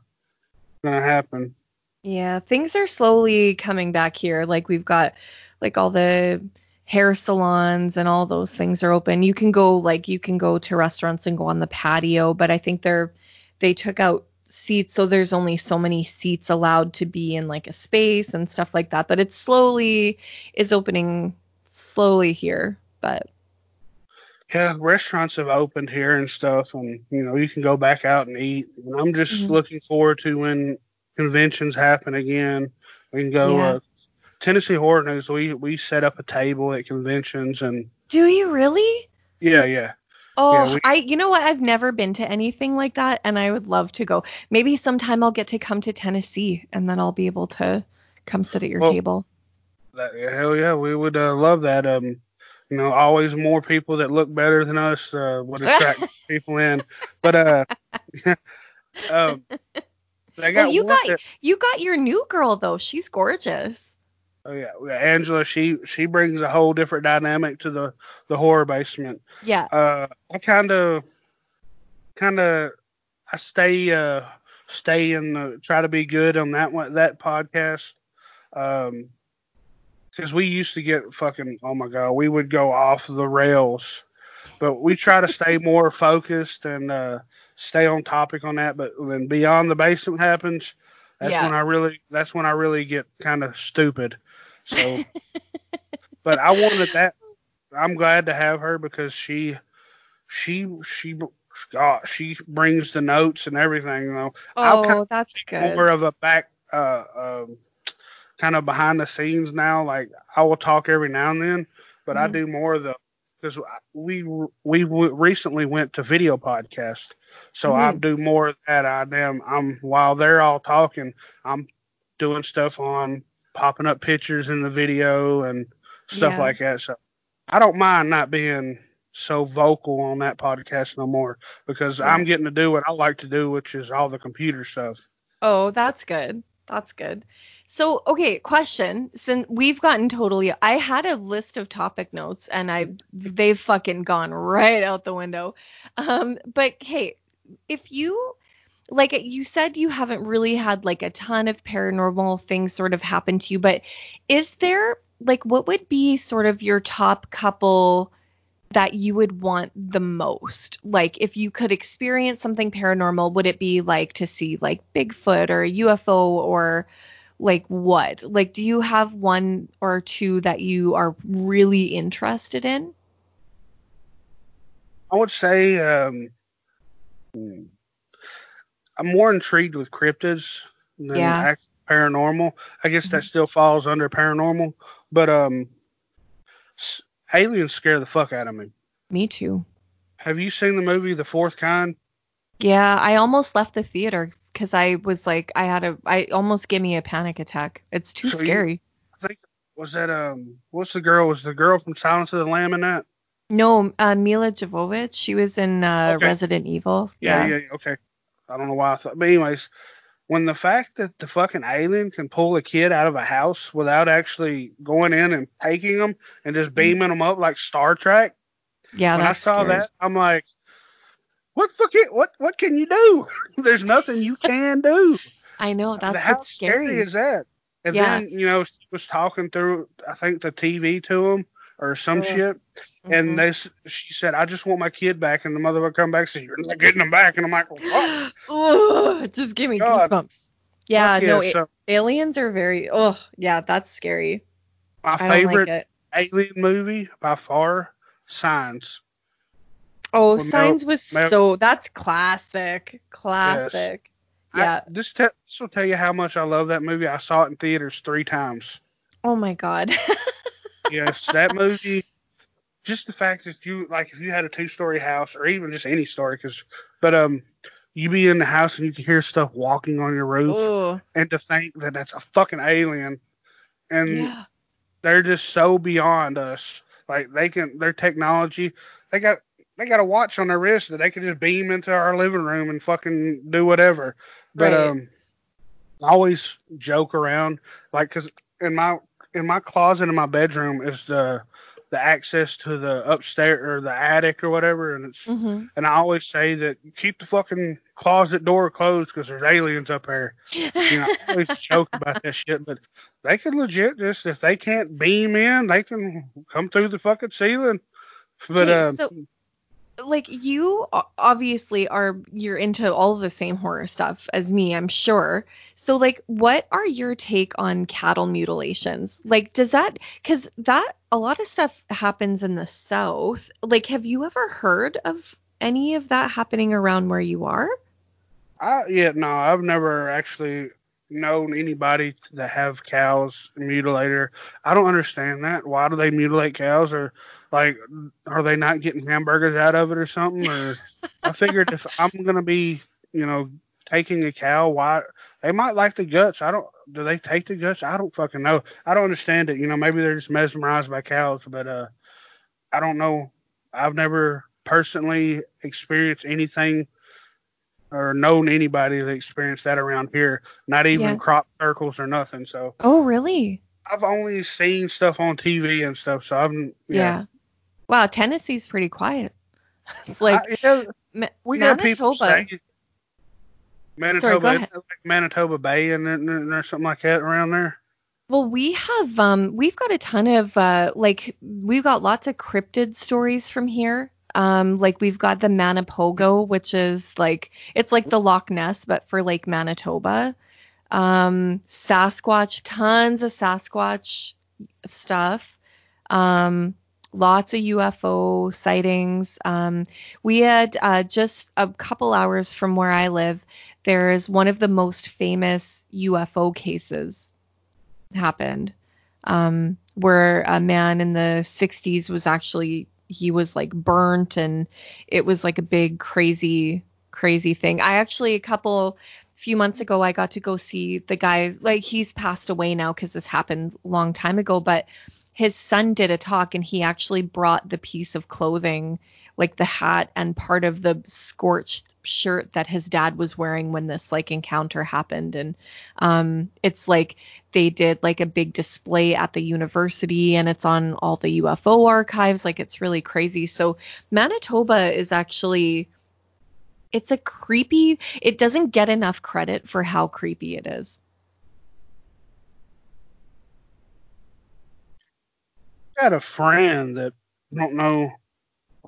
Speaker 2: gonna happen.
Speaker 1: Yeah, things are slowly coming back here. Like we've got like all the hair salons and all those things are open. You can go like you can go to restaurants and go on the patio, but I think they're they took out seats so there's only so many seats allowed to be in like a space and stuff like that. But it slowly is opening slowly here. But
Speaker 2: Yeah, restaurants have opened here and stuff, and you know you can go back out and eat. And I'm just
Speaker 1: Mhm.
Speaker 2: looking forward to when conventions happen again. We can go.
Speaker 1: Yeah.
Speaker 2: Uh, Tennessee Horror News. We we set up a table at conventions, and
Speaker 1: do you really?
Speaker 2: yeah, yeah.
Speaker 1: Oh,
Speaker 2: Yeah, we-
Speaker 1: I you know what? I've never been to anything like that and I would love to go. Maybe sometime I'll get to come to Tennessee and then I'll be able to come sit at your
Speaker 2: Well-
Speaker 1: table.
Speaker 2: That, hell yeah, we would uh, love that. Um, you know, always more people that look better than us uh, would attract (laughs) people in. But uh, (laughs) um, (laughs)
Speaker 1: Well, you got
Speaker 2: that-
Speaker 1: you got your new girl though. She's gorgeous.
Speaker 2: Oh yeah, yeah, Angela. She she brings a whole different dynamic to the the horror basement.
Speaker 1: Yeah.
Speaker 2: Uh, I kind of kind of I stay uh stay in the try to be good on that one that podcast. Um, because we used to get fucking oh my god, we would go off the rails, but we try to stay more focused and uh, stay on topic on that. But when beyond the basement happens, that's
Speaker 1: Yeah.
Speaker 2: when I really that's when I really get kind of stupid. So, (laughs) but I wanted that. I'm glad to have her because she she she God, she brings the notes and everything though.
Speaker 1: Oh, that's good.
Speaker 2: more of a back uh um kind of behind the scenes now like i will talk every now and then but i
Speaker 1: Mhm.
Speaker 2: do more of the because we we recently went to video podcast so i
Speaker 1: Mhm.
Speaker 2: do more of that i am i'm while they're all talking i'm doing stuff on popping up pictures in the video and stuff
Speaker 1: Yeah.
Speaker 2: like that so i don't mind not being so vocal on that podcast no more because i'm getting to do what i like to do which is all the computer stuff
Speaker 1: Oh, that's good. That's good. So, okay, question. Since we've gotten totally I had a list of topic notes and I they've fucking gone right out the window. Um, but hey, if you like you said you haven't really had like a ton of paranormal things sort of happen to you, but is there like what would be sort of your top couple that you would want the most? Like if you could experience something paranormal, would it be like to see like Bigfoot or UFO or like what? Like do you have one or two that you are really interested in?
Speaker 2: I would say um, hmm, I'm more intrigued with cryptids than
Speaker 1: Yeah.
Speaker 2: paranormal. I guess that still falls under paranormal, but um, s- aliens scare the fuck out of me.
Speaker 1: Me too.
Speaker 2: Have you seen the movie The Fourth Kind?
Speaker 1: Yeah, I almost left the theater because I was like, I had a, I almost gave me a panic attack. It's too
Speaker 2: So you-
Speaker 1: scary.
Speaker 2: I think was that um, what's the girl? Was the girl from Silence of the Lamb in that?
Speaker 1: No, uh, Milla Jovovich, she was in uh,
Speaker 2: Okay.
Speaker 1: Resident Evil.
Speaker 2: Yeah, yeah, yeah, okay. I don't know why I thought, but anyways, when the fact that the fucking alien can pull a kid out of a house without actually going in and taking them and just mm. beaming them up like Star Trek,
Speaker 1: Yeah,
Speaker 2: when I saw
Speaker 1: scary.
Speaker 2: that, I'm like, what fucking what what can you do? (laughs) There's nothing you can do.
Speaker 1: I know that's
Speaker 2: How
Speaker 1: what's scary.
Speaker 2: is that? And
Speaker 1: Yeah.
Speaker 2: then you know she was talking through I think the TV to him or some
Speaker 1: Uh,
Speaker 2: shit,
Speaker 1: Mhm.
Speaker 2: and they she said I just want my kid back, and the mother would come back and say you're not getting him back, and I'm like, what? (gasps)
Speaker 1: It just give me
Speaker 2: God.
Speaker 1: goosebumps. Yeah, no,
Speaker 2: yeah,
Speaker 1: a-
Speaker 2: so
Speaker 1: aliens are very. Oh, yeah, that's scary.
Speaker 2: my
Speaker 1: I
Speaker 2: favorite
Speaker 1: like
Speaker 2: alien movie by far, Signs.
Speaker 1: Oh,
Speaker 2: Well, Mel-
Speaker 1: Signs was
Speaker 2: Mel-
Speaker 1: so. That's classic. Classic.
Speaker 2: I-
Speaker 1: Yeah.
Speaker 2: this, te- this will tell you how much I love that movie. I saw it in theaters three times.
Speaker 1: oh my God. (laughs)
Speaker 2: yes, that movie. Just the fact that you like, if you had a two-story house, or even just any story, because, but um, you be in the house and you can hear stuff walking on your roof,
Speaker 1: oh.
Speaker 2: and to think that that's a fucking alien, and
Speaker 1: Yeah.
Speaker 2: they're just so beyond us. Like they can, their technology, they got they got a watch on their wrist that they can just beam into our living room and fucking do whatever. But
Speaker 1: Right.
Speaker 2: um, I always joke around like, cause in my in my closet in my bedroom is the the access to the upstairs or the attic or whatever, and it's
Speaker 1: hmm
Speaker 2: and I always say that keep the fucking closet door closed because there's aliens up there. You know, I always (laughs) joke about that shit, but they can legit just if they can't beam in, they can come through the fucking ceiling. But
Speaker 1: Okay,
Speaker 2: um,
Speaker 1: so like you obviously are you're into all the same horror stuff as me, I'm sure. So like what are your take on cattle mutilations? Like does that cuz that a lot of stuff happens in the south. Like have you ever heard of any of that happening around where you are?
Speaker 2: I yeah no, I've never actually known anybody that have cows mutilated. I don't understand that. Why do they mutilate cows? Or Like, are they not getting hamburgers out of it or something? Or I figured if I'm gonna be, you know, taking a cow, why they might like the guts. I don't. Do they take the guts? I don't fucking know. I don't understand it. You know, maybe they're just mesmerized by cows, but uh, I don't know. I've never personally experienced anything or known anybody that experienced that around here. Not even
Speaker 1: Yeah.
Speaker 2: crop circles or nothing. So
Speaker 1: Oh, really?
Speaker 2: I've only seen stuff on TV and stuff. So I've
Speaker 1: Yeah.
Speaker 2: yeah.
Speaker 1: Wow, Tennessee's pretty quiet. (laughs) It's like
Speaker 2: yeah,
Speaker 1: Ma-
Speaker 2: we got people
Speaker 1: Manitoba.
Speaker 2: say Manitoba, like Manitoba Bay and and- and or something like that around there.
Speaker 1: Well, we have um we've got a ton of uh like we've got lots of cryptid stories from here. Um like we've got the Manipogo, which is like it's like the Loch Ness but for Lake Manitoba. Um Sasquatch, tons of Sasquatch stuff. Um lots of UFO sightings. Um we had uh just a couple hours from where I live, there's one of the most famous UFO cases happened um, where a man in the 60s was actually he was like burnt and it was like a big crazy crazy thing i actually a couple few months ago i got to go see the guy like he's passed away now because this happened a long time ago but his son did a talk and he actually brought the piece of clothing like the hat and part of the scorched shirt that his dad was wearing when this like encounter happened. And um it's like they did like a big display at the university and it's on all the UFO archives. Like it's really crazy. So Manitoba is actually it's a creepy it doesn't get enough credit for how creepy it is
Speaker 2: got a friend that I don't know,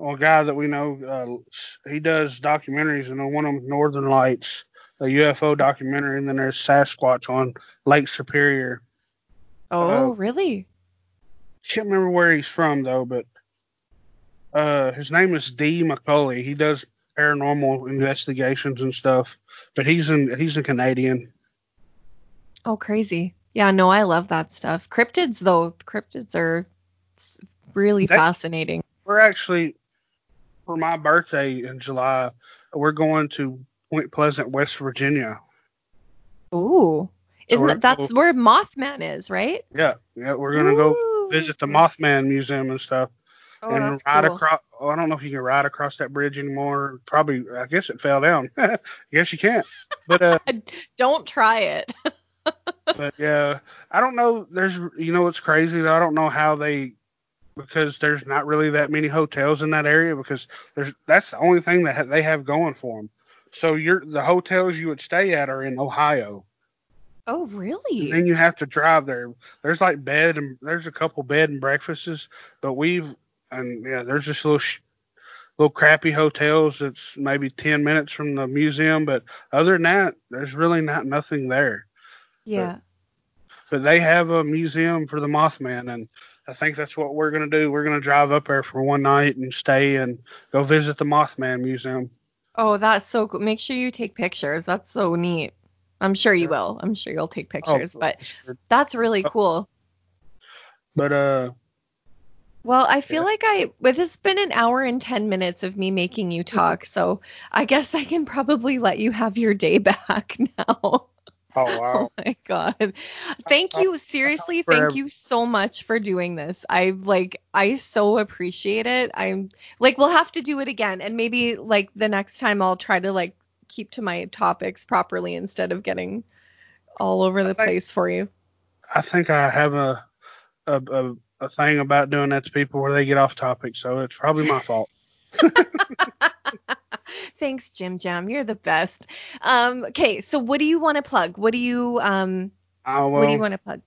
Speaker 2: a guy that we know. Uh, he does documentaries, and one of them Northern Lights, a UFO documentary, and then there's Sasquatch on Lake Superior.
Speaker 1: oh
Speaker 2: Uh,
Speaker 1: really
Speaker 2: Can't remember where he's from though, but uh, his name is D. McCully. He does paranormal investigations and stuff, but he's in he's a Canadian.
Speaker 1: oh crazy yeah no i love that stuff cryptids though cryptids are really
Speaker 2: That-
Speaker 1: fascinating
Speaker 2: We're actually for my birthday in July. We're going to Point Pleasant, West Virginia.
Speaker 1: ooh isn't that that's where mothman is right
Speaker 2: Yeah, yeah, we're gonna go visit the Mothman Museum and stuff,
Speaker 1: oh,
Speaker 2: and ride
Speaker 1: cool.
Speaker 2: across. Oh, I don't know if you can ride across that bridge anymore. Probably, I guess it fell down. (laughs) I guess you can't. But uh, (laughs)
Speaker 1: don't try it (laughs)
Speaker 2: but yeah, I don't know. There's, you know, what's crazy. I don't know how they, because there's not really that many hotels in that area because there's that's the only thing that ha- they have going for them. So you're the hotels you would stay at are in Ohio.
Speaker 1: oh
Speaker 2: And
Speaker 1: really
Speaker 2: then you have to drive there. There's like bed and there's a couple bed and breakfasts, but we've and yeah, there's just little sh- little crappy hotels that's maybe 10 minutes from the museum, but other than that, there's really not nothing there.
Speaker 1: yeah
Speaker 2: But they have a museum for the Mothman, and I think that's what we're gonna do. We're gonna drive up there for one night and stay and go visit the Mothman Museum.
Speaker 1: Oh, that's so cool. Make sure you take pictures. That's so neat. I'm sure you will. I'm sure you'll take
Speaker 2: Oh,
Speaker 1: pictures, but that's really
Speaker 2: Oh.
Speaker 1: cool.
Speaker 2: but uh,
Speaker 1: Well, I feel
Speaker 2: Yeah.
Speaker 1: like I, but it's been an hour and 10 minutes of me making you talk, so I guess I can probably let you have your day (laughs) back now.
Speaker 2: Oh (laughs)
Speaker 1: Oh my God. Thank you. Seriously, thank you so much for doing this. I like, I so appreciate it. I'm like, we'll have to do it again. And maybe like the next time I'll try to like keep to my topics properly instead of getting all over the
Speaker 2: think-
Speaker 1: place for you.
Speaker 2: I think I have a a, a a thing about doing that to people where they get off topic, so it's probably my fault. (laughs)
Speaker 1: Thanks, Jim Jam. You're the best. Um, okay, so what do you want to plug? What do you um
Speaker 2: Oh well,
Speaker 1: what do you want to plug?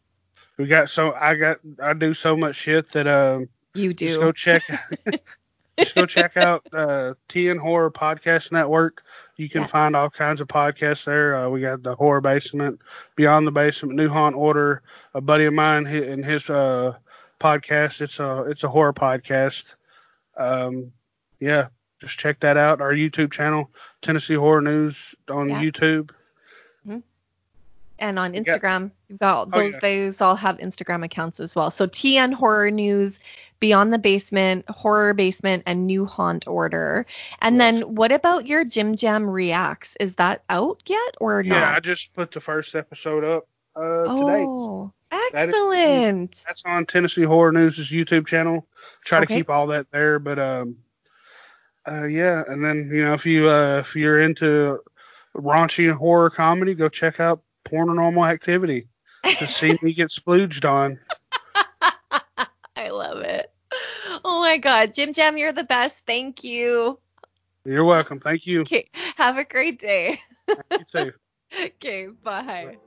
Speaker 2: we got so I got I do so much shit that um
Speaker 1: You
Speaker 2: just go
Speaker 1: do.
Speaker 2: check (laughs) just go check out uh TN Horror Podcast Network. You can
Speaker 1: Yeah.
Speaker 2: find all kinds of podcasts there. Uh, we got the Horror Basement, Beyond the Basement, New Haunt Order. A buddy of mine in his uh podcast. It's a it's a horror podcast. Um, yeah, just check that out. Our YouTube channel, Tennessee Horror News on
Speaker 1: Yeah.
Speaker 2: YouTube.
Speaker 1: and on
Speaker 2: Yeah.
Speaker 1: Instagram. You've got
Speaker 2: Oh,
Speaker 1: those
Speaker 2: yeah.
Speaker 1: those all have Instagram accounts as well. So TN Horror News, Beyond the Basement, Horror Basement, and New Haunt Order. And
Speaker 2: Yes.
Speaker 1: then what about your Jim Jam Reacts? Is that out yet or
Speaker 2: Yeah, I just put the first episode up uh, today.
Speaker 1: oh,
Speaker 2: That is-
Speaker 1: excellent.
Speaker 2: That's on Tennessee Horror News' YouTube channel. Try
Speaker 1: Okay.
Speaker 2: to keep all that there, but um, uh, yeah. And then you know if you uh, if you're into raunchy horror comedy, go check out Paranormal Activity to see me get splooged on. (laughs)
Speaker 1: I love it. Oh my God. Jim Jam, you're the best. Thank you.
Speaker 2: You're welcome. Thank you.
Speaker 1: Okay. Have a great day.
Speaker 2: You too. (laughs)
Speaker 1: Okay. Bye.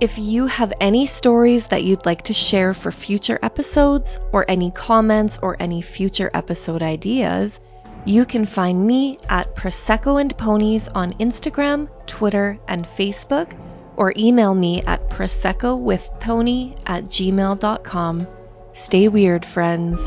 Speaker 1: If you have any stories that you'd like to share for future episodes, or any comments or any future episode ideas, you can find me at Prosecco and Ponies on Instagram, Twitter, and Facebook, or email me at proseccowithtony at gmail.com. Stay weird, friends.